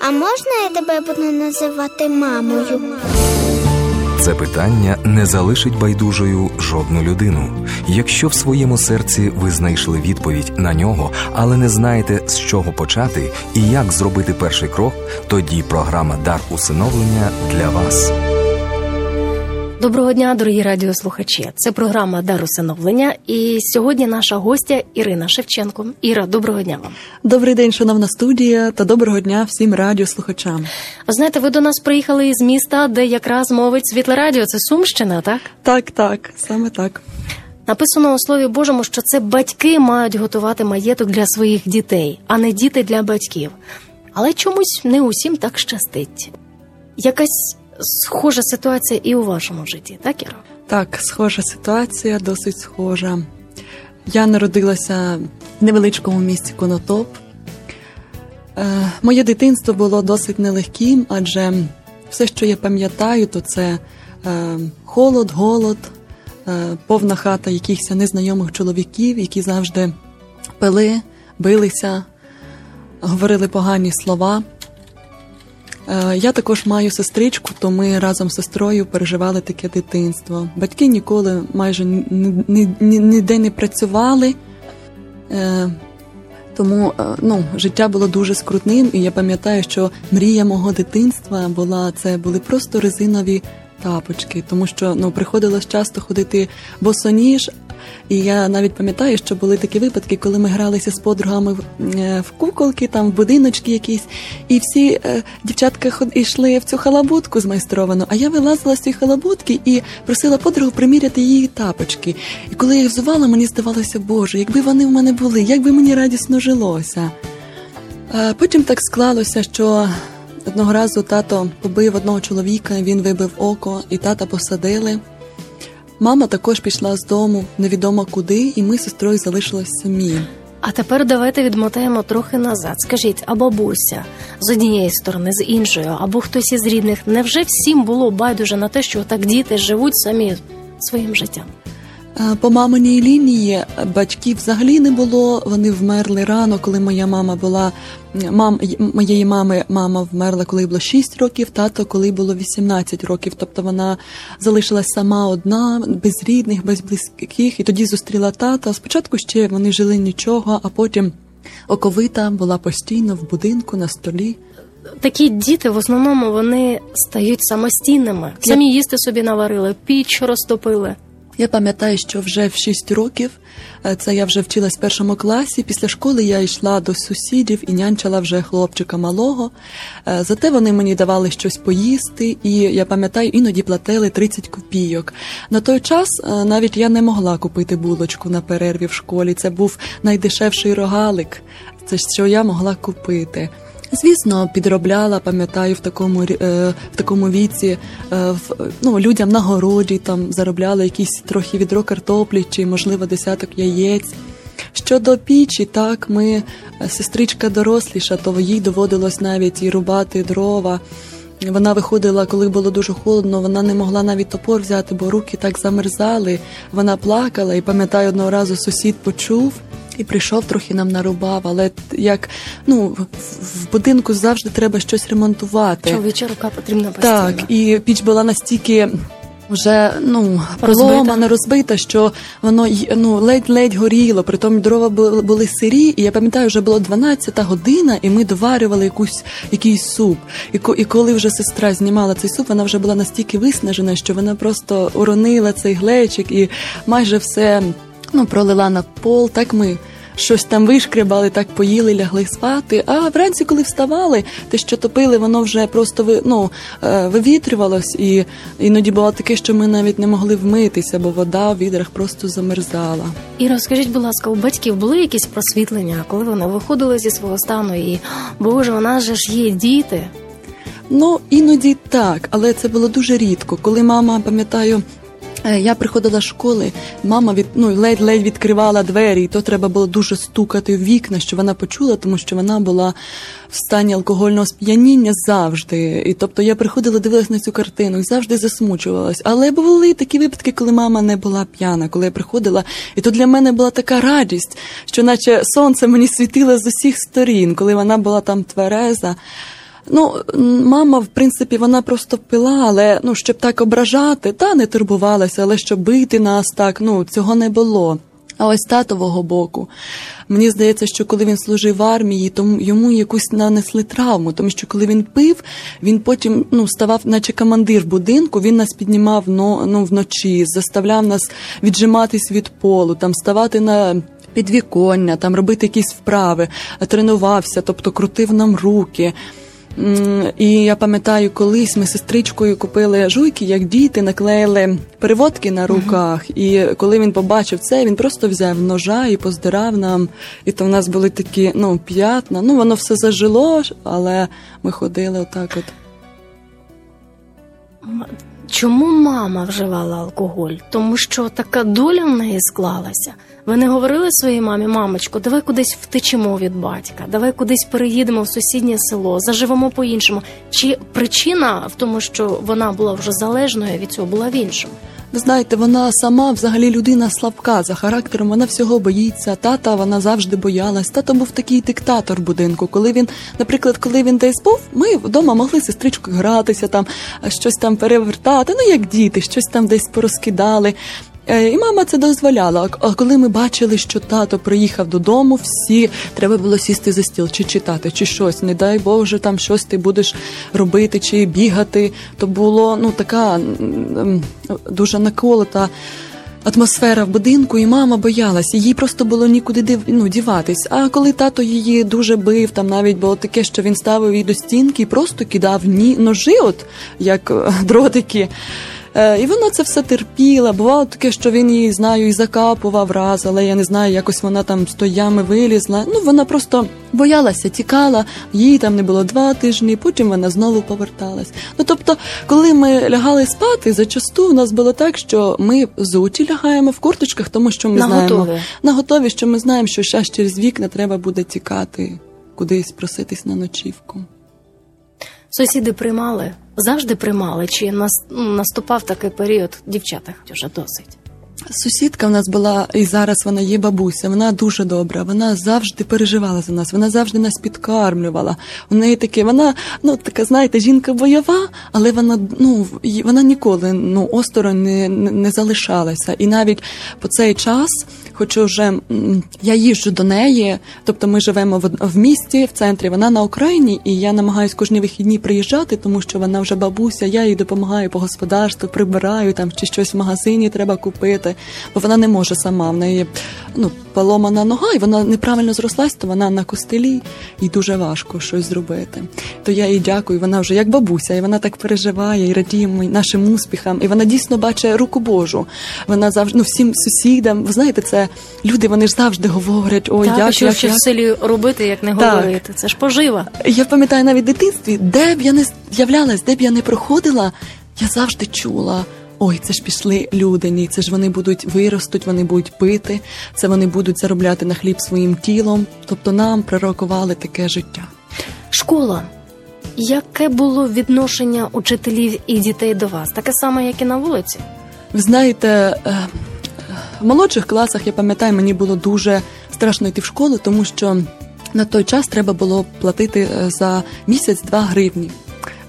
а можна я тебе буду називати мамою? Це питання не залишить байдужою жодну людину. Якщо в своєму серці ви знайшли відповідь на нього, але не знаєте з чого почати і як зробити перший крок, тоді програма Дар усиновлення для вас. Доброго дня, дорогі радіослухачі. Це програма Дар усиновлення. І сьогодні наша гостя Ірина Шевченко. Іра, доброго дня вам. Добрий день, шановна студія, та доброго дня всім радіослухачам. Ви знаєте, ви до нас приїхали із міста, де якраз мовить світле радіо. Це Сумщина, так? Так, так, саме так. Написано у Слові Божому, що це батьки мають готувати маєток для своїх дітей, а не діти для батьків. Але чомусь не усім так щастить. Якась схожа ситуація і у вашому житті, так Іра? Так, схожа ситуація, досить схожа. Я народилася в невеличкому місті Конотоп. Е, моє дитинство було досить нелегким, адже все, що я пам'ятаю, то це е, холод, голод, е, повна хата якихось незнайомих чоловіків, які завжди пили, билися, говорили погані слова. Е, я також маю сестричку, то ми разом з сестрою переживали таке дитинство. Батьки ніколи майже ніде не працювали, е, тому е, ну, життя було дуже скрутним, і я пам'ятаю, що мрія мого дитинства була це були просто резинові тапочки, тому що ну приходилось часто ходити босоніж, і я навіть пам'ятаю, що були такі випадки, коли ми гралися з подругами в е, куколки, там в будиночки якісь, і всі е, дівчатка йшли в цю халабутку змайстровану. А я вилазила з цієї халабутки і просила подругу приміряти її тапочки. І коли я їх взувала, мені здавалося, Боже, якби вони в мене були, як би мені радісно жилося. А Потім так склалося, що одного разу тато побив одного чоловіка, він вибив око, і тата посадили. Мама також пішла з дому, невідомо куди, і ми з сестрою залишились самі. А тепер давайте відмотаємо трохи назад. Скажіть, а бабуся з однієї сторони, з іншої, або хтось із рідних, невже всім було байдуже на те, що так діти живуть самі своїм життям? Е, по маминій лінії батьків взагалі не було. Вони вмерли рано, коли моя мама була мам моєї мами. Мама вмерла, коли було 6 років, тато коли було 18 років. Тобто вона залишилась сама одна, без рідних, без близьких, і тоді зустріла тата. Спочатку ще вони жили нічого, а потім оковита була постійно в будинку на столі. Такі діти в основному вони стають самостійними. Самі їсти собі наварили, піч розтопили. Я пам'ятаю, що вже в 6 років е, це я вже вчилась в першому класі. Після школи я йшла до сусідів і нянчила вже хлопчика малого. Е, зате вони мені давали щось поїсти, і я пам'ятаю, іноді платили 30 копійок. На той час е, навіть я не могла купити булочку на перерві в школі. Це був найдешевший рогалик. Це що я могла купити. Звісно, підробляла, пам'ятаю, в такому е, в такому віці е, в, ну, людям на городі там заробляли якісь трохи відро картоплі чи, можливо, десяток яєць. Щодо пічі, так, ми е, сестричка доросліша, то їй доводилось навіть і рубати дрова. Вона виходила, коли було дуже холодно, вона не могла навіть топор взяти, бо руки так замерзали. Вона плакала, і пам'ятаю, одного разу сусід почув. І прийшов трохи нам нарубав, але як ну в будинку завжди треба щось ремонтувати. Чоловіча рука потрібна постійно. Так, і піч була настільки вже ну поломана, розбита, що воно ну ледь-ледь горіло. Притом дрова були, були сирі, і я пам'ятаю, вже було 12-та година, і ми доварювали якусь якийсь суп. І і коли вже сестра знімала цей суп, вона вже була настільки виснажена, що вона просто уронила цей глечик і майже все ну, пролила на пол. Так ми щось там вишкребали, так поїли, лягли спати. А вранці, коли вставали, те, що топили, воно вже просто ну, е, вивітрювалось, і іноді було таке, що ми навіть не могли вмитися, бо вода в відрах просто замерзала. І розкажіть, будь ласка, у батьків були якісь просвітлення, коли вони виходили зі свого стану, і боже, у нас же ж є діти. Ну іноді так, але це було дуже рідко. Коли мама, пам'ятаю, я приходила з школи, мама від ну ледь-ледь відкривала двері, і то треба було дуже стукати в вікна, що вона почула, тому що вона була в стані алкогольного сп'яніння завжди. І тобто я приходила, дивилась на цю картину і завжди засмучувалась. Але були такі випадки, коли мама не була п'яна, коли я приходила, і то для мене була така радість, що наче сонце мені світило з усіх сторін, коли вона була там твереза. Ну, мама, в принципі, вона просто пила, але ну, щоб так ображати, та не турбувалася, але щоб бити нас так, ну цього не було. А ось татового боку. Мені здається, що коли він служив в армії, то йому якусь нанесли травму, тому що коли він пив, він потім ну, ставав, наче командир будинку, він нас піднімав ну, вночі, заставляв нас віджиматись від полу, там ставати на підвіконня, там робити якісь вправи, тренувався, тобто крутив нам руки. І я пам'ятаю, колись ми сестричкою купили жуйки, як діти, наклеїли переводки на руках. І коли він побачив це, він просто взяв ножа і поздирав нам. І то в нас були такі ну, п'ятна. Ну, воно все зажило, але ми ходили отак. от. Чому мама вживала алкоголь? Тому що така доля в неї склалася. Ви не говорили своїй мамі, мамочко, давай кудись втечемо від батька, давай кудись переїдемо в сусіднє село, заживемо по-іншому. Чи причина в тому, що вона була вже залежною від цього, була в іншому? Ви знаєте, вона сама взагалі людина слабка за характером. Вона всього боїться. Тата вона завжди боялась. Тато був такий диктатор будинку. Коли він, наприклад, коли він десь був, ми вдома могли сестричкою гратися, там щось там перевертати. Ну як діти, щось там десь порозкидали. Е, і мама це дозволяла. А коли ми бачили, що тато приїхав додому, всі треба було сісти за стіл, чи читати, чи щось. Не дай Боже, там щось ти будеш робити, чи бігати. То було ну така дуже наколота. Атмосфера в будинку, і мама боялася, їй просто було нікуди див... ну, діватись. А коли тато її дуже бив, там навіть було таке, що він ставив її до стінки і просто кидав ні ножи, от як е, дротики. Е, і вона це все терпіла. Бувало таке, що він її знаю і закапував раз, але я не знаю, якось вона там з тоями вилізла. Ну вона просто боялася, тікала, їй там не було два тижні, потім вона знову поверталась. Ну тобто, коли ми лягали спати, зачасту у нас було так, що ми зуті лягаємо в курточках, тому що ми на знаємо готові. на готові, що ми знаємо, що ще через вікна треба буде тікати, кудись проситись на ночівку. Сусіди приймали, завжди приймали, чи наступав такий період дівчата вже досить. Сусідка в нас була і зараз вона є бабуся. Вона дуже добра. Вона завжди переживала за нас. Вона завжди нас підкармлювала. У неї таке, вона ну така, знаєте, жінка бойова, але вона ну вона ніколи ну осторонь не, не залишалася. І навіть по цей час, хоч вже я їжджу до неї, тобто ми живемо в, в місті, в центрі. Вона на Україні, і я намагаюся кожні вихідні приїжджати, тому що вона вже бабуся. Я їй допомагаю по господарству, прибираю там чи щось в магазині треба купити бо вона не може сама. В неї ну, поломана нога, і вона неправильно зрослась, то вона на костелі і дуже важко щось зробити. То я їй дякую. Вона вже як бабуся, і вона так переживає і радіє нашим успіхам. І вона дійсно бачить руку Божу. Вона завжди ну, всім сусідам. Ви знаєте, це люди вони ж завжди говорять: ой, так, як, що як, ще як. в селі робити, як не так. говорити. Це ж пожива. Я пам'ятаю навіть в дитинстві, де б я не з'являлась, де б я не проходила, я завжди чула. Ой, це ж пішли люди, ні, це ж вони будуть виростуть, вони будуть пити, це вони будуть заробляти на хліб своїм тілом. Тобто нам пророкували таке життя. Школа. Яке було відношення учителів і дітей до вас? Таке саме, як і на вулиці? Ви знаєте, е, в молодших класах я пам'ятаю, мені було дуже страшно йти в школу, тому що на той час треба було платити е, за місяць 2 гривні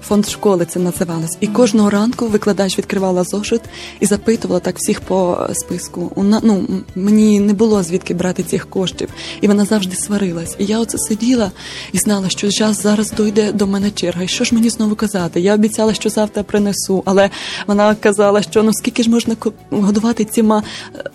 фонд школи це називалось. І кожного ранку викладач відкривала зошит і запитувала так всіх по списку. Ну мені не було звідки брати цих коштів, і вона завжди сварилась. І я оце сиділа і знала, що час зараз дойде до мене черга. І що ж мені знову казати? Я обіцяла, що завтра принесу, але вона казала, що ну скільки ж можна годувати цими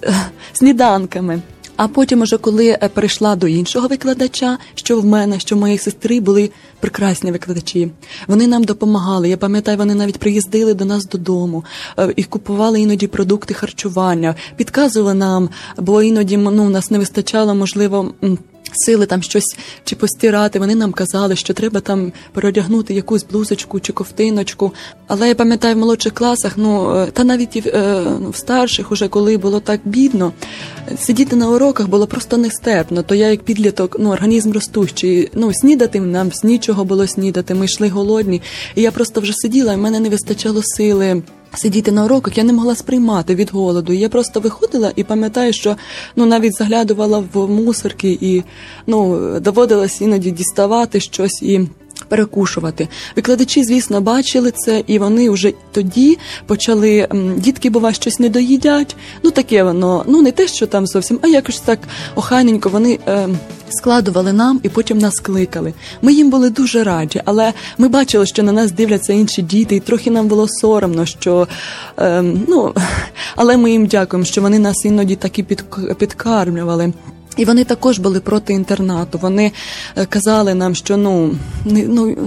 е, сніданками. А потім, уже коли е, перейшла до іншого викладача, що в мене, що в моєї сестри були прекрасні викладачі. Вони нам допомагали. Я пам'ятаю, вони навіть приїздили до нас додому е, і купували іноді продукти харчування, підказували нам, бо іноді ну, у нас не вистачало можливо сили там щось чи постирати. Вони нам казали, що треба там переодягнути якусь блузочку чи ковтиночку. Але я пам'ятаю в молодших класах, ну е, та навіть і е, в старших, уже коли було так бідно, сидіти на уроках було просто нестерпно. То я, як підліток, ну організм ростущий, ну снідати нам з нічого було снідати. Ми йшли голодні, і я просто вже сиділа, і в мене не вистачало сили. Сидіти на уроках я не могла сприймати від голоду. Я просто виходила і пам'ятаю, що ну навіть заглядувала в мусорки і ну доводилось іноді діставати щось і перекушувати. Викладачі, звісно, бачили це, і вони вже тоді почали. Дітки, бува, щось не доїдять. Ну таке воно, ну не те, що там зовсім, а якось так охайненько вони. Е, Складували нам і потім нас кликали. Ми їм були дуже раді, але ми бачили, що на нас дивляться інші діти, і трохи нам було соромно, що е, ну але ми їм дякуємо, що вони нас іноді так і під, підкармлювали. І вони також були проти інтернату. Вони е, казали нам, що ну не ну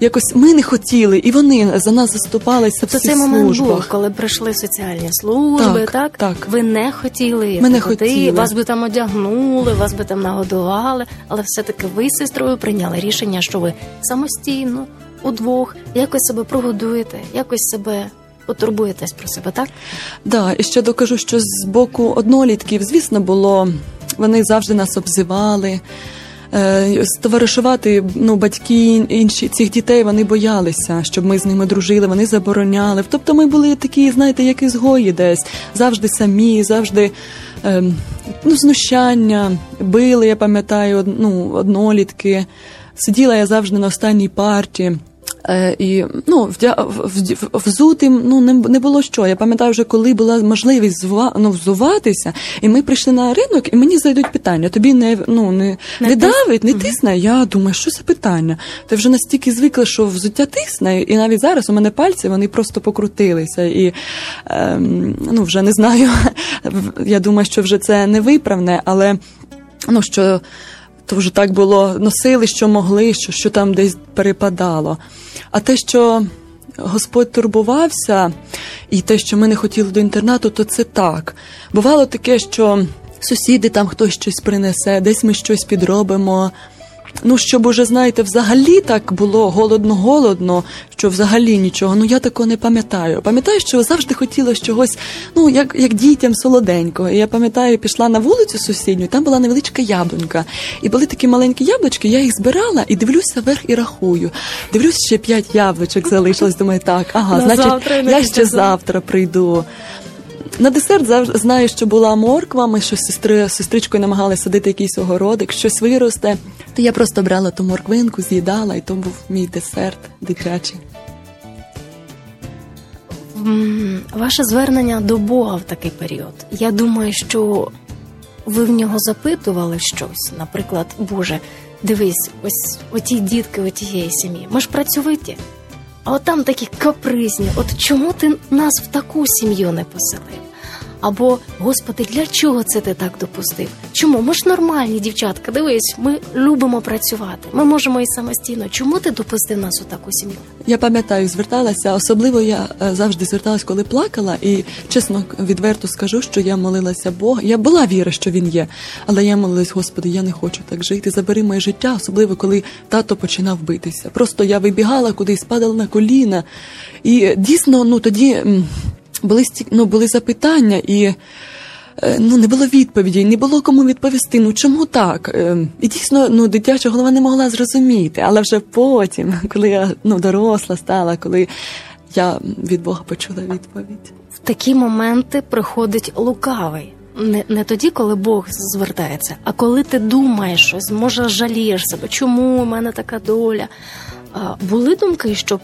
якось ми не хотіли, і вони за нас заступалися. Тобто цей момент був, коли прийшли соціальні служби, так, так? так. Ви не хотіли ми не хотіли. вас би там одягнули, вас би там нагодували, але все-таки ви з сестрою прийняли рішення, що ви самостійно удвох якось себе прогодуєте, якось себе. Потурбуєтесь про себе, так? Да, і ще докажу, що з боку однолітків, звісно, було вони завжди нас обзивали. Е, товаришувати ну, батьки інші цих дітей вони боялися, щоб ми з ними дружили, вони забороняли. Тобто ми були такі, знаєте, як ізгої десь, завжди самі, завжди ем, ну, знущання, били, я пам'ятаю, ну, однолітки. Сиділа я завжди на останній парті. Е, і ну, вдя... взутим ну, не не було що. Я пам'ятаю, вже коли була можливість зва... ну, взуватися, і ми прийшли на ринок, і мені зайдуть питання. Тобі не ну, не, не, не давить, не тисне. Я думаю, що це питання? Ти вже настільки звикла, що взуття тисне, і навіть зараз у мене пальці вони просто покрутилися. І ем, ну, вже не знаю. Я думаю, що вже це невиправне, але ну, що то вже так було, носили, що могли, що що там десь перепадало. А те, що Господь турбувався, і те, що ми не хотіли до інтернату, то це так. Бувало таке, що сусіди там хтось щось принесе, десь ми щось підробимо. Ну, щоб уже, знаєте, взагалі так було голодно-голодно, що взагалі нічого. Ну я такого не пам'ятаю. Пам'ятаю, що завжди хотіла чогось, ну як як дітям солоденького. І я пам'ятаю, пішла на вулицю сусідню, там була невеличка яблунька. І були такі маленькі яблучки, я їх збирала і дивлюся вверх і рахую. Дивлюсь, ще п'ять яблучок залишилось. Думаю, так, ага, значить, я ще завтра прийду. На десерт завжди знаю, що була морква. Ми щось сестри сестричкою намагалися садити якийсь огородик, щось виросте. То я просто брала ту морквинку, з'їдала, і то був мій десерт дитячий. Ваше звернення до Бога в такий період. Я думаю, що ви в нього запитували щось. Наприклад, Боже, дивись, ось оті дітки отієї сім'ї. Ми ж працьовиті. А от там такі капризні. От чому ти нас в таку сім'ю не поселив? Або Господи, для чого це ти так допустив? Чому? Ми ж нормальні дівчатка, дивись, ми любимо працювати. Ми можемо і самостійно. Чому ти допустив нас у таку сім'ю? Я пам'ятаю, зверталася. Особливо я е, завжди зверталась, коли плакала, і чесно відверто скажу, що я молилася Бога. Я була віра, що він є, але я молилась, Господи, я не хочу так жити. Забери моє життя, особливо коли тато починав битися. Просто я вибігала кудись, падала на коліна, і дійсно, ну тоді були ну, були запитання, і е, ну, не було відповіді, не було кому відповісти. Ну чому так? Е, і дійсно, ну, дитяча голова не могла зрозуміти. Але вже потім, коли я ну, доросла стала, коли я від Бога почула відповідь. В такі моменти приходить лукавий. Не не тоді, коли Бог звертається, а коли ти думаєш щось, може жалієш себе, чому у мене така доля? А, Були думки, щоб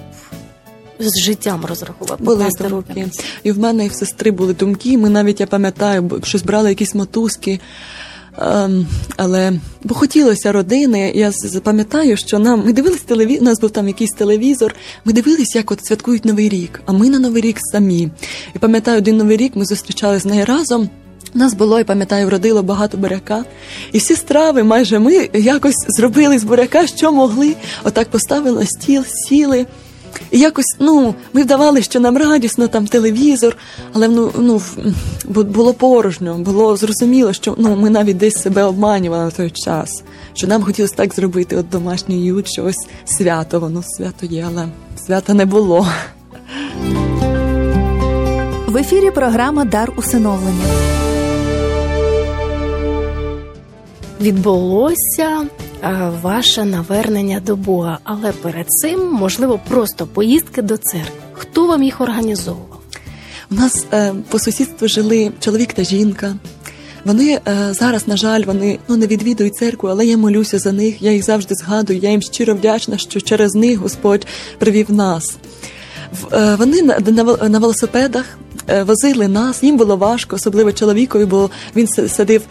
з життям розрахував були думки. І в мене і в сестри були думки. Ми навіть я пам'ятаю, щось брали якісь мотузки. Um, але бо хотілося родини. Я пам'ятаю, що нам ми дивились телевізор, у нас був там якийсь телевізор. Ми дивились, як от святкують новий рік. А ми на новий рік самі. І пам'ятаю, один новий рік ми зустрічали з нею разом. У нас було, і пам'ятаю, вродило багато буряка. І всі страви, майже ми якось зробили з буряка, що могли. Отак поставили на стіл, сіли. І якось ну, ми вдавали, що нам радісно, там телевізор, але ну, ну, було порожньо, було зрозуміло, що ну, ми навіть десь себе обманювали на той час, що нам хотілося так зробити от домашній ют, що ось свято, воно свято є, але свята не було. В ефірі програма Дар усиновлення. Відбулося ваше навернення до Бога, але перед цим можливо просто поїздки до церкви. Хто вам їх організовував? У нас е, по сусідству жили чоловік та жінка. Вони е, зараз, на жаль, вони ну не відвідують церкву, але я молюся за них. Я їх завжди згадую. Я їм щиро вдячна, що через них Господь привів нас. Е, вони на, велосипедах е, возили нас. Їм було важко, особливо чоловікові, бо він сидив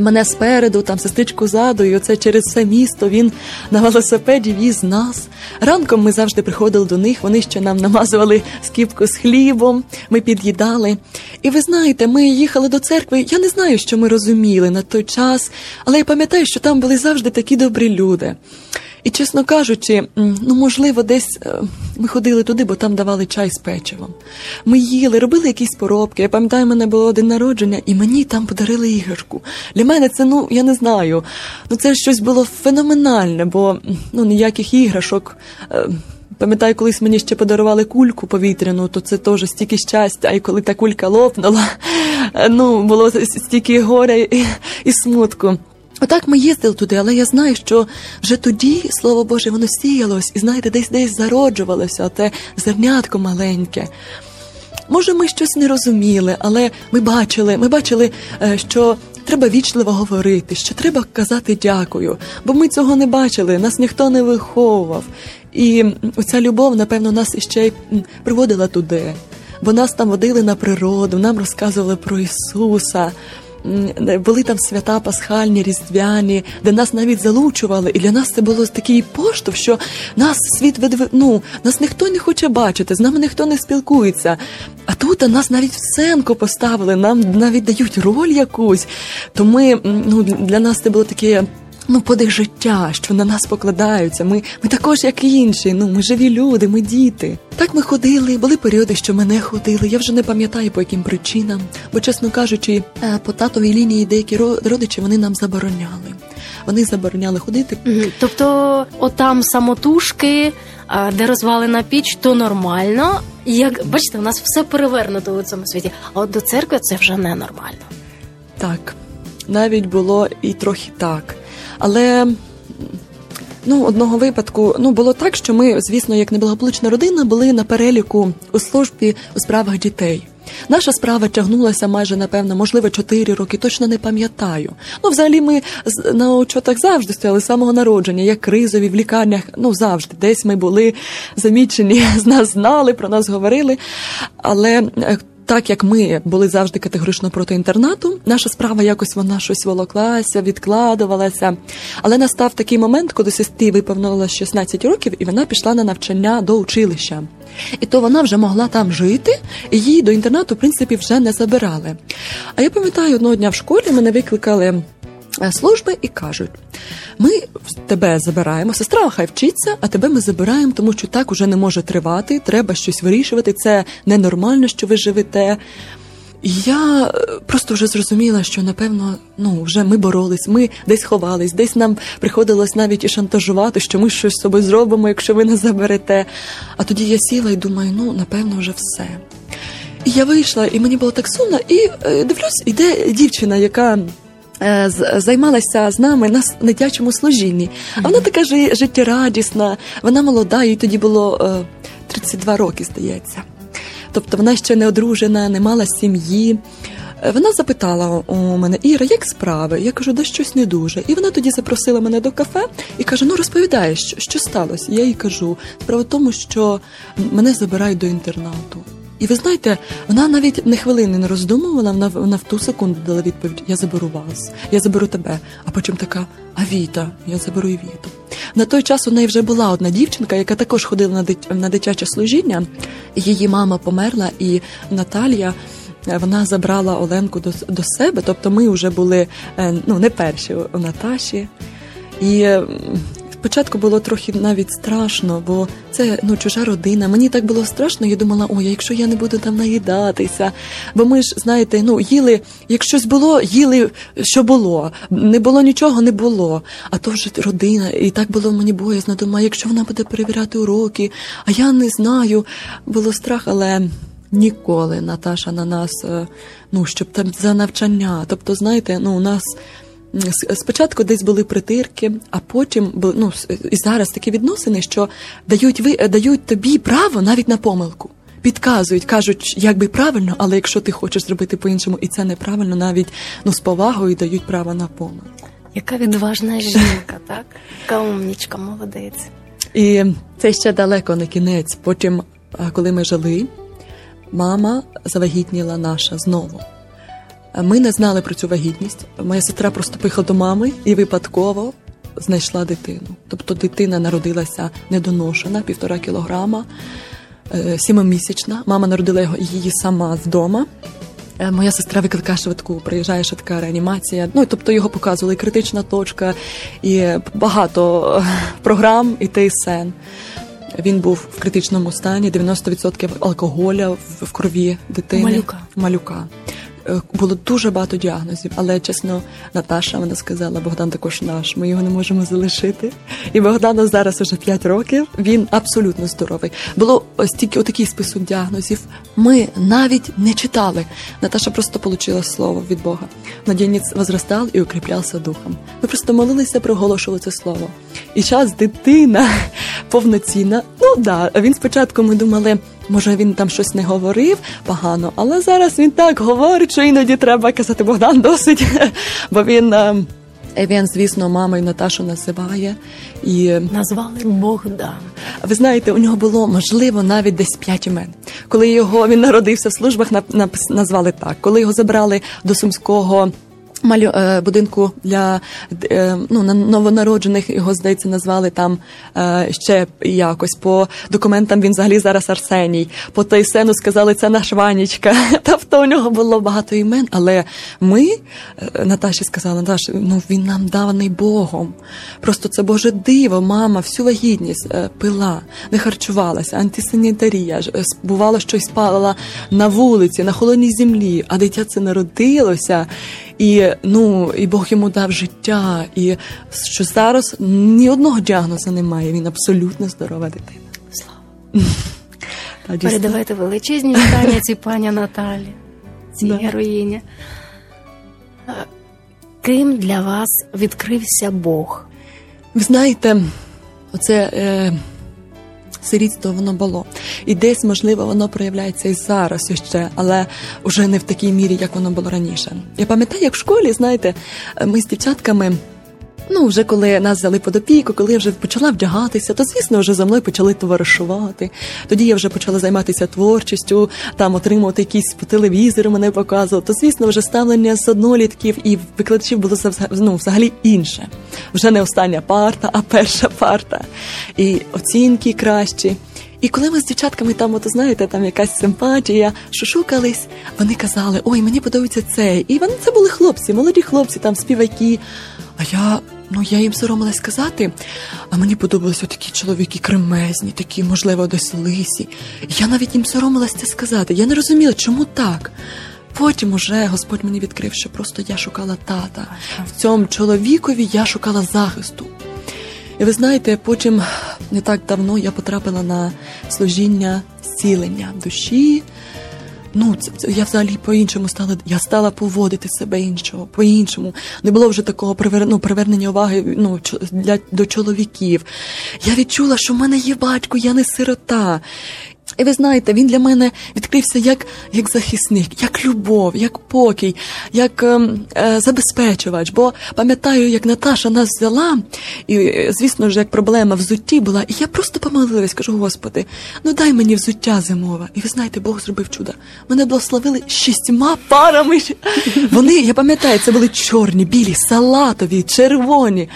мене спереду, там сестричку ззаду, і оце через все місто він на велосипеді віз нас. Ранком ми завжди приходили до них, вони ще нам намазували скіпку з хлібом, ми під'їдали. І ви знаєте, ми їхали до церкви. Я не знаю, що ми розуміли на той час, але я пам'ятаю, що там були завжди такі добрі люди. І, чесно кажучи, ну можливо, десь е, ми ходили туди, бо там давали чай з печивом. Ми їли, робили якісь поробки. Я пам'ятаю, мене було день народження, і мені там подарили іграшку. Для мене це, ну я не знаю. Ну це щось було феноменальне, бо ну ніяких іграшок. Е, пам'ятаю, колись мені ще подарували кульку повітряну, то це теж стільки щастя, і коли та кулька лопнула, е, ну було стільки горя і, і смутку. Отак ми їздили туди, але я знаю, що вже тоді, слово Боже, воно сіялось, і знаєте, десь десь зароджувалося те зернятко маленьке. Може, ми щось не розуміли, але ми бачили, ми бачили, е, що треба вічливо говорити, що треба казати дякую, бо ми цього не бачили, нас ніхто не виховував. І оця любов, напевно, нас іще й приводила туди, бо нас там водили на природу, нам розказували про Ісуса були там свята пасхальні, різдвяні, де нас навіть залучували, і для нас це було такий поштовх, що нас світ видв... ну, нас ніхто не хоче бачити, з нами ніхто не спілкується. А тут а нас навіть в сценку поставили, нам навіть дають роль якусь. То ми ну для нас це було таке ну, подих життя, що на нас покладаються. Ми ми також, як і інші. Ну, ми живі люди, ми діти. Так ми ходили, були періоди, що ми не ходили. Я вже не пам'ятаю по яким причинам, бо, чесно кажучи, е, по татовій лінії деякі родичі вони нам забороняли. Вони забороняли ходити. Тобто, отам самотужки, де розвалена піч, то нормально. Як бачите, у нас все перевернуто у цьому світі. А от до церкви це вже ненормально. Так, навіть було і трохи так. Але ну, одного випадку ну, було так, що ми, звісно, як неблагополучна родина, були на переліку у службі у справах дітей. Наша справа тягнулася майже, напевно, можливо, 4 роки, точно не пам'ятаю. Ну, взагалі, ми на очотах завжди стояли з самого народження, як кризові в лікарнях. Ну, завжди, десь ми були замічені, з нас знали, про нас говорили. Але е, так як ми були завжди категорично проти інтернату, наша справа якось вона щось волоклася, відкладувалася. Але настав такий момент, коли сестрі виповнилося 16 років, і вона пішла на навчання до училища. І то вона вже могла там жити, і її до інтернату, в принципі, вже не забирали. А я пам'ятаю, одного дня в школі мене викликали. Е, служби і кажуть: ми тебе забираємо, сестра хай вчиться, а тебе ми забираємо, тому що так уже не може тривати, треба щось вирішувати. Це ненормально, що ви живете. Я е, просто вже зрозуміла, що напевно ну вже ми боролись, ми десь ховались, десь нам приходилось навіть і шантажувати, що ми щось з собою зробимо, якщо ви не заберете. А тоді я сіла і думаю, ну напевно, вже все. І я вийшла, і мені було так сумно, і е, дивлюсь, іде дівчина, яка. Е, займалася з нами на дитячому служінні. А вона така життєрадісна, вона молода, їй тоді було 32 е, роки, здається. Тобто вона ще не одружена, не мала сім'ї. Е, вона запитала у мене, Іра, як справи? Я кажу, да щось не дуже. І вона тоді запросила мене до кафе і каже: Ну розповідай, що, що сталося? Я їй кажу: справа в тому, що мене забирають до інтернату. І ви знаєте, вона навіть не хвилини не роздумувала, вона, вона в ту секунду дала відповідь: Я заберу вас, я заберу тебе. А потім така: А Віта, я заберу і. На той час у неї вже була одна дівчинка, яка також ходила на дит... на дитяче служіння. Її мама померла, і Наталія. Е, вона забрала Оленку до до себе, тобто ми вже були е, ну не перші у Наташі. І Спочатку було трохи навіть страшно, бо це ну чужа родина. Мені так було страшно. Я думала, ой, якщо я не буду там наїдатися. Бо ми ж знаєте, ну їли, як щось було, їли, що було. Не було нічого, не було. А то вже родина, і так було мені боязно. Думаю, якщо вона буде перевіряти уроки, а я не знаю. Було страх, але. Ніколи Наташа на нас, е, ну щоб там за навчання. Тобто, знаєте, ну у нас спочатку десь були притирки, а потім ну, і зараз такі відносини, що дають ви дають тобі право навіть на помилку. підказують, кажуть, як би правильно, але якщо ти хочеш зробити по-іншому, і це неправильно, навіть ну з повагою дають право на помилку. Яка відважна жінка, так? Яка умнічка, молодець. І це ще далеко не кінець. Потім, е, коли ми жили, мама завагітніла наша знову. Ми не знали про цю вагітність. Моя сестра просто поїхала до мами і випадково знайшла дитину. Тобто дитина народилася недоношена, півтора кілограма, е, сімимісячна. Мама народила її сама вдома. Е, Моя сестра викликає швидку, приїжджає швидка реанімація. Ну, тобто його показували і критична точка, і багато е, програм, і ТСН. Він був в критичному стані, 90% алкоголя в, в крові дитини. Малюка. Малюка. Е, Було дуже багато діагнозів, але чесно, Наташа вона сказала, Богдан також наш, ми його не можемо залишити. І Богдану зараз уже 5 років. Він абсолютно здоровий. Було ось тільки отакий список діагнозів. Ми навіть не читали. Наташа просто отримала слово від Бога. Младенець возростав і укріплявся духом. Ми просто молилися, проголошували це слово. І час дитина повноцінна. Ну да, він спочатку ми думали. Може, він там щось не говорив погано, але зараз він так говорить, що іноді треба казати Богдан досить, бо він, е, він звісно, мамою Наташу називає. І Назвали Богдан. ви знаєте, у нього було можливо навіть десь п'ять імен. Коли його він народився в службах, назвали так. Коли його забрали до сумського. Малю е, будинку для е, ну на новонароджених його здається назвали там е, ще якось по документам. Він взагалі зараз Арсеній. По Тайсену сказали це наш Ванічка. Тобто у нього було багато імен. Але ми Наташі сказали, Наташа, ну він нам даний Богом. Просто це Боже диво, мама, всю вагітність пила, не харчувалася, антисанітарія. Бувало, що й спала на вулиці, на холодній землі, а дитя це народилося. І ну і Бог йому дав життя, і що зараз ні одного діагнозу немає. Він абсолютно здорова дитина. Слава. Та. Передавайте величезні вітання цій пані Наталі, цій Да. героїні. Е, Ким для вас відкрився Бог? Ви знаєте, оце е, сирітство воно було. І десь, можливо, воно проявляється і зараз ще, але вже не в такій мірі, як воно було раніше. Я пам'ятаю, як в школі, знаєте, ми з дівчатками. Ну, вже коли нас взяли під опіку, коли я вже почала вдягатися, то звісно вже за мною почали товаришувати. Тоді я вже почала займатися творчістю, там отримувати якісь по телевізору мене показували. То звісно, вже ставлення з однолітків і викладачів було ну, взагалі інше. Вже не остання парта, а перша парта. І оцінки кращі. І коли ми з дівчатками там, от знаєте, там якась симпатія, шушукались, вони казали, ой, мені подобається цей. І вони це були хлопці, молоді хлопці, там співаки. А я, ну я їм соромилась сказати, а мені подобалися такі чоловіки кремезні, такі, можливо, десь лисі. Я навіть їм соромилась це сказати. Я не розуміла, чому так. Потім уже Господь мені відкрив, що просто я шукала тата. В цьому чоловікові я шукала захисту. І ви знаєте, потім не так давно я потрапила на служіння зцілення душі. Ну, це, це я взагалі по-іншому стала. Я стала поводити себе іншого, по-іншому. Не було вже такого привер, ну, привернення уваги ну, для, до чоловіків. Я відчула, що в мене є батько, я не сирота. І ви знаєте, він для мене відкрився як, як захисник, як любов, як покій, як ем, е, забезпечувач. Бо пам'ятаю, як Наташа нас взяла, і е, звісно ж, як проблема взутті була, і я просто помолилась, кажу, Господи, ну дай мені взуття зимове. І ви знаєте, Бог зробив чудо. Мене благословили шістьма парами. Вони, я пам'ятаю, це були чорні, білі, салатові, червоні.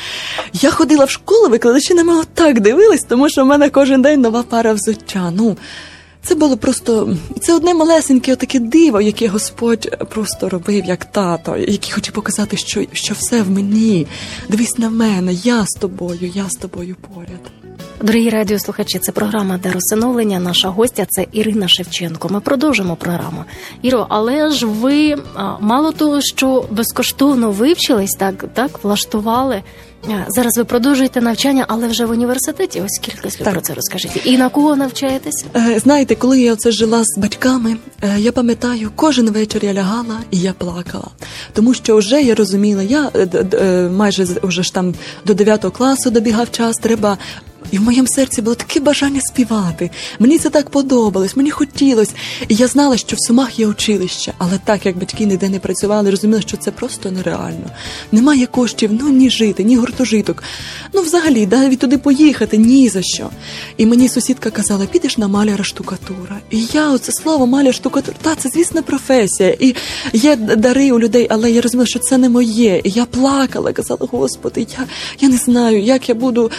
Я ходила в школу, викладачі на мене так дивились, тому що в мене кожен день нова пара взуття. Ну, це було просто це одне малесеньке таке диво, яке Господь просто робив як тато, який хотів показати, що, що все в мені. Дивись на мене, я з тобою, я з тобою поряд. Дорогі радіослухачі, це програма «Дар усиновлення». Наша гостя це Ірина Шевченко. Ми продовжимо програму. Іро, але ж ви мало того, що безкоштовно вивчились, так, так влаштували. Зараз ви продовжуєте навчання, але вже в університеті. Ось кілька слів Так. про це розкажіть. І на кого навчаєтесь? Е, Знаєте, коли я оце жила з батьками, е, я пам'ятаю, кожен вечір я лягала і я плакала. Тому що вже я розуміла, я е, майже вже ж там до 9 класу добігав час, треба І в моєму серці було таке бажання співати. Мені це так подобалось, мені хотілося. І я знала, що в Сумах є училище, але так як батьки ніде не працювали, розуміла, що це просто нереально. Немає коштів, ну ні жити, ні гуртожиток. Ну, взагалі, навіть туди поїхати ні за що. І мені сусідка казала: підеш на маляра штукатура. І я оце слово маляр штукатура, та це звісно професія. І є дари у людей, але я розуміла, що це не моє. І я плакала, казала, Господи, я, я не знаю, як я буду,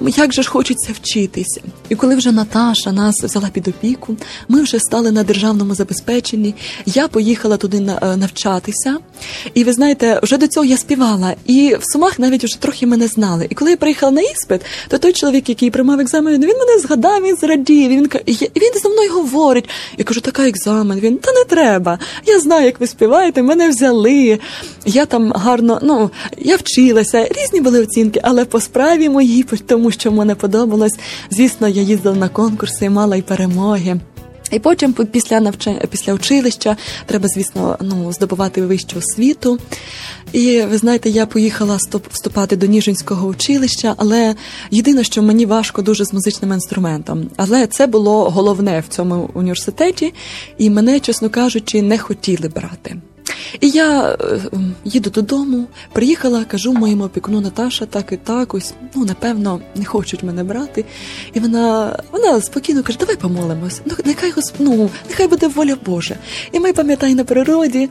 як же ж хочеться вчитися. І коли вже Наташа нас взяла під опіку, ми вже стали на державному забезпеченні. Я поїхала туди навчатися. І ви знаєте, вже до цього я співала. І в Сумах навіть вже трохи мене знали. І коли я приїхала на іспит, то той чоловік, який приймав екзамен, він мене згадав, він зрадів. Він він зі мною говорить. Я кажу, така екзамен. Він та не треба. Я знаю, як ви співаєте, мене взяли. Я там гарно, ну я вчилася, різні були оцінки, але по справі моїй, тому що в мене подобалось. Звісно, я їздила на конкурси, мала й перемоги. І потім, після навчання, після училища, треба, звісно, ну, здобувати вищу освіту. І ви знаєте, я поїхала вступати до Ніжинського училища, але єдине, що мені важко дуже з музичним інструментом. Але це було головне в цьому університеті, і мене, чесно кажучи, не хотіли брати. І я е, їду додому, приїхала, кажу моєму опікуну Наташа, так і так, ось ну напевно не хочуть мене брати. І вона вона спокійно каже: Давай помолимось. Ну нехай ну, нехай буде воля Божа. І ми пам'ятаємо на природі,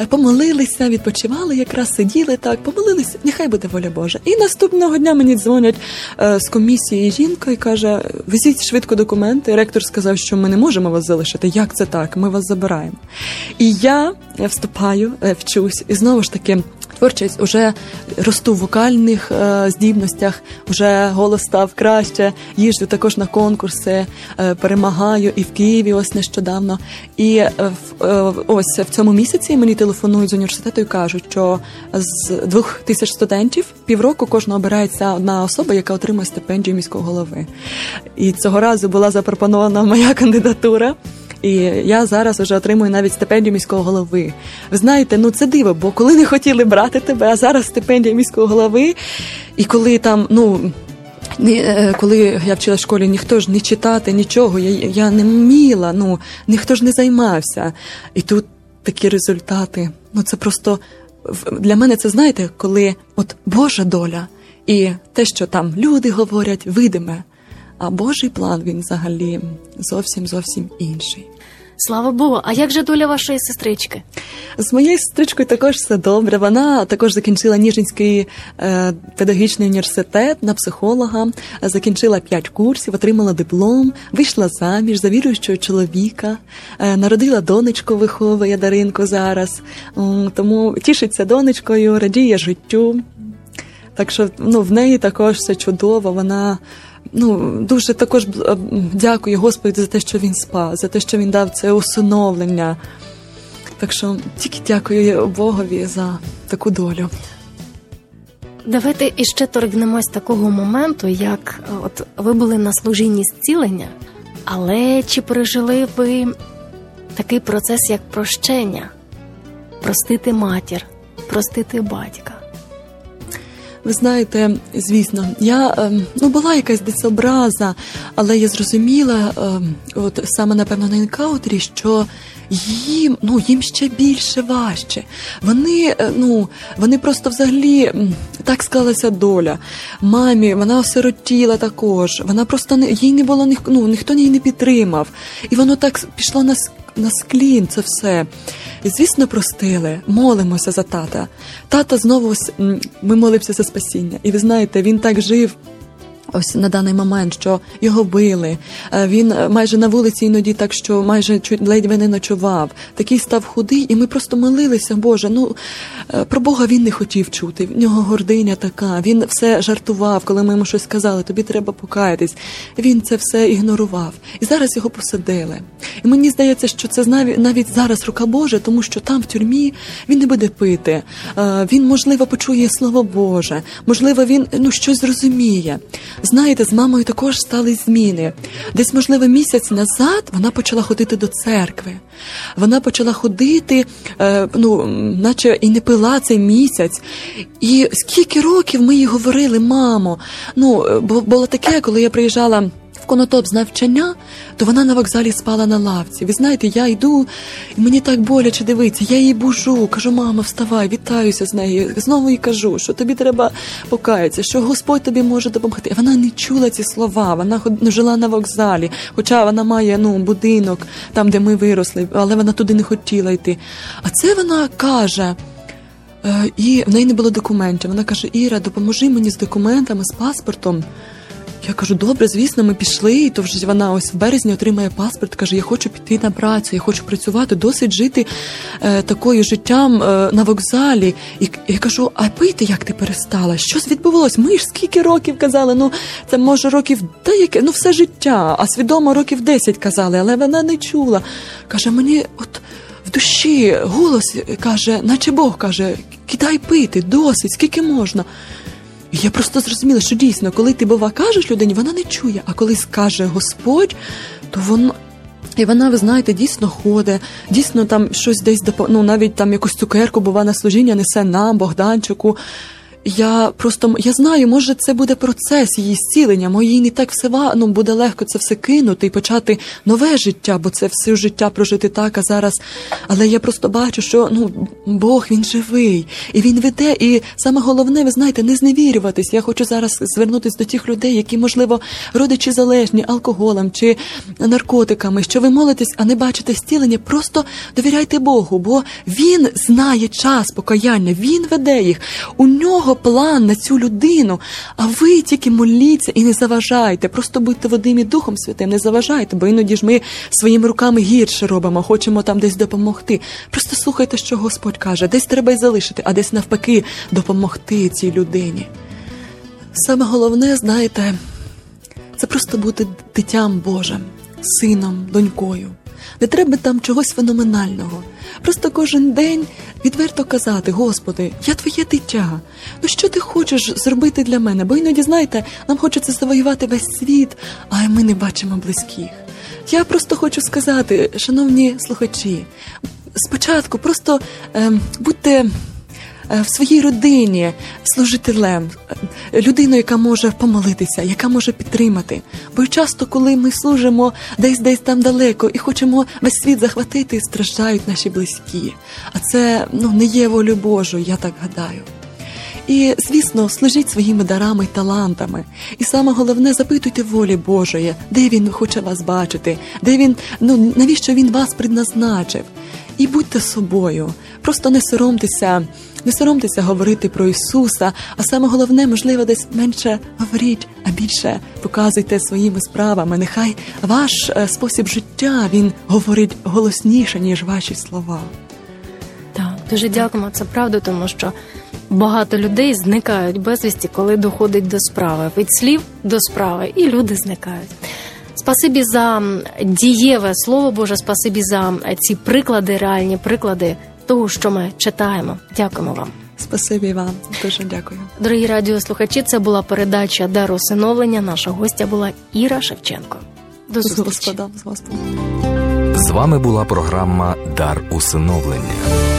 е, помолилися, відпочивали, якраз сиділи так, помолилися, нехай буде воля Божа. І наступного дня мені дзвонять е, з комісії жінка і каже: Везіть швидко документи. Ректор сказав, що ми не можемо вас залишити. Як це так? Ми вас забираємо. І я вступаю, е, вчусь, і знову ж таки. Творчість уже росту в вокальних е, здібностях, вже голос став краще. Їжджу також на конкурси, е, перемагаю і в Києві ось нещодавно. І е, е, ось в цьому місяці мені телефонують з університету і кажуть, що з двох тисяч студентів півроку кожного обирається одна особа, яка отримує стипендію міського голови. І цього разу була запропонована моя кандидатура. І я зараз вже отримую навіть стипендію міського голови. Ви знаєте, ну це диво, бо коли не хотіли брати тебе, а зараз стипендія міського голови, і коли там, ну. Е, коли я вчила в школі, ніхто ж не читати, нічого, я я не вміла, ну ніхто ж не займався. І тут такі результати. Ну це просто для мене це знаєте, коли от Божа доля і те, що там люди говорять, видиме. А Божий план він взагалі зовсім зовсім інший. Слава Богу, а як же доля вашої сестрички? З моєю сестричкою також все добре. Вона також закінчила Ніжинський е, педагогічний університет на психолога, закінчила п'ять курсів, отримала диплом, вийшла заміж за віруючого чоловіка, е, народила донечку, виховує Даринку зараз. Тому тішиться донечкою, радіє життю. Так що ну, в неї також все чудово. Вона ну дуже також дякую Господу за те, що він спав, за те, що він дав це усиновлення. Так що тільки дякую Богові за таку долю. Давайте іще торгнемось такого моменту, як е, от ви були на служінні зцілення, але чи пережили ви такий процес, як прощення, простити матір, простити батька? Ви знаєте, звісно, я ем, ну була якась десь образа, але я зрозуміла, ем, от саме напевно на енкаутрі, що їм ну їм ще більше важче. Вони е, ну вони просто взагалі так склалася доля. Мамі вона осиротіла також. Вона просто не їй не було ну, ніхто її не підтримав, і воно так пішло на на склін це все. І, звісно, простили, молимося за тата. Тата знову ми молимося за спасіння. І ви знаєте, він так жив ось на даний момент, що його били. Е, він е, майже на вулиці іноді так, що майже ледве не ночував. Такий став худий, і ми просто молилися. Боже, ну е, про Бога він не хотів чути. В нього гординя така. Він все жартував, коли ми йому щось сказали. Тобі треба покаятись. Він це все ігнорував. І зараз його посадили. І мені здається, що це навіть зараз рука Божа, тому що там в тюрмі він не буде пити. Він, можливо, почує слово Боже, можливо, він ну щось зрозуміє. Знаєте, з мамою також стали зміни. Десь, можливо, місяць назад вона почала ходити до церкви. Вона почала ходити, е, ну, наче і не пила цей місяць. І скільки років ми їй говорили, мамо. Ну, е, бо було таке, коли я приїжджала в конотоп з навчання, то вона на вокзалі спала на лавці. Ви знаєте, я йду, і мені так боляче дивитися. Я її бужу, кажу, мама, вставай, вітаюся з нею. Знову їй кажу, що тобі треба покаятися, що Господь тобі може допомогти. І Вона не чула ці слова, вона ну, жила на вокзалі, хоча вона має ну, будинок там, де ми виросли, але вона туди не хотіла йти. А це вона каже. Е, і в неї не було документів. Вона каже: Іра, допоможи мені з документами, з паспортом. Я кажу, добре, звісно, ми пішли, і то вже вона ось в березні отримає паспорт. Каже, я хочу піти на працю, я хочу працювати, досить жити е, такою життям е, на вокзалі. І я кажу, а пити як ти перестала? Щось відбувалось? Ми ж скільки років казали? Ну, це може років та яке, ну все життя, а свідомо років 10 казали, але вона не чула. Каже, мені от. В душі голос каже, наче Бог каже, кидай пити, досить, скільки можна. І я просто зрозуміла, що дійсно, коли ти бува кажеш людині, вона не чує. А коли скаже Господь, то воно. І вона, ви знаєте, дійсно ходить, дійсно там щось десь ну, навіть там якусь цукерку, бува на служіння, несе нам, Богданчику. Я просто я знаю, може, це буде процес її зцілення, моїй не так все ну, буде легко це все кинути і почати нове життя, бо це все життя прожити так, а зараз. Але я просто бачу, що ну Бог він живий, і він веде. І саме головне, ви знаєте, не зневірюватись. Я хочу зараз звернутися до тих людей, які, можливо, родичі залежні алкоголем чи наркотиками, що ви молитесь, а не бачите зцілення. Просто довіряйте Богу, бо він знає час покаяння, він веде їх. У нього план на цю людину, а ви тільки моліться і не заважайте. Просто будьте Вадим і Духом Святим, не заважайте, бо іноді ж ми своїми руками гірше робимо, хочемо там десь допомогти. Просто слухайте, що Господь каже, десь треба й залишити, а десь навпаки допомогти цій людині. Саме головне, знаєте, це просто бути дитям Божим, сином, донькою. Не треба там чогось феноменального. Просто кожен день відверто казати: Господи, я твоє дитя. Ну що ти хочеш зробити для мене? Бо іноді, знаєте, нам хочеться завоювати весь світ, а ми не бачимо близьких. Я просто хочу сказати, шановні слухачі, спочатку просто е, будьте. Е, в своїй родині служителем, е, людиною, яка може помолитися, яка може підтримати. Бо часто, коли ми служимо десь десь там далеко і хочемо весь світ захватити, страждають наші близькі. А це ну не є волю Божу, я так гадаю. І, звісно, служіть своїми дарами талантами. І саме головне, запитуйте волі Божої, де він хоче вас бачити, де він, ну навіщо він вас предназначив. І будьте собою, просто не соромтеся, не соромтеся говорити про Ісуса, а саме головне, можливо, десь менше говоріть, а більше показуйте своїми справами. Нехай ваш е, спосіб життя він говорить голосніше, ніж ваші слова. Так, дуже дякуємо. Це правда, тому що багато людей зникають безвісті, коли доходить до справи. Від слів до справи, і люди зникають. Спасибі за дієве слово Боже, спасибі за ці приклади, реальні приклади того, що ми читаємо. Дякуємо вам. Спасибі вам, дуже дякую. Дорогі радіослухачі. Це була передача дар усиновлення. Наша гостя була Іра Шевченко. До зустрічі. з Господом. З вами була програма Дар усиновлення.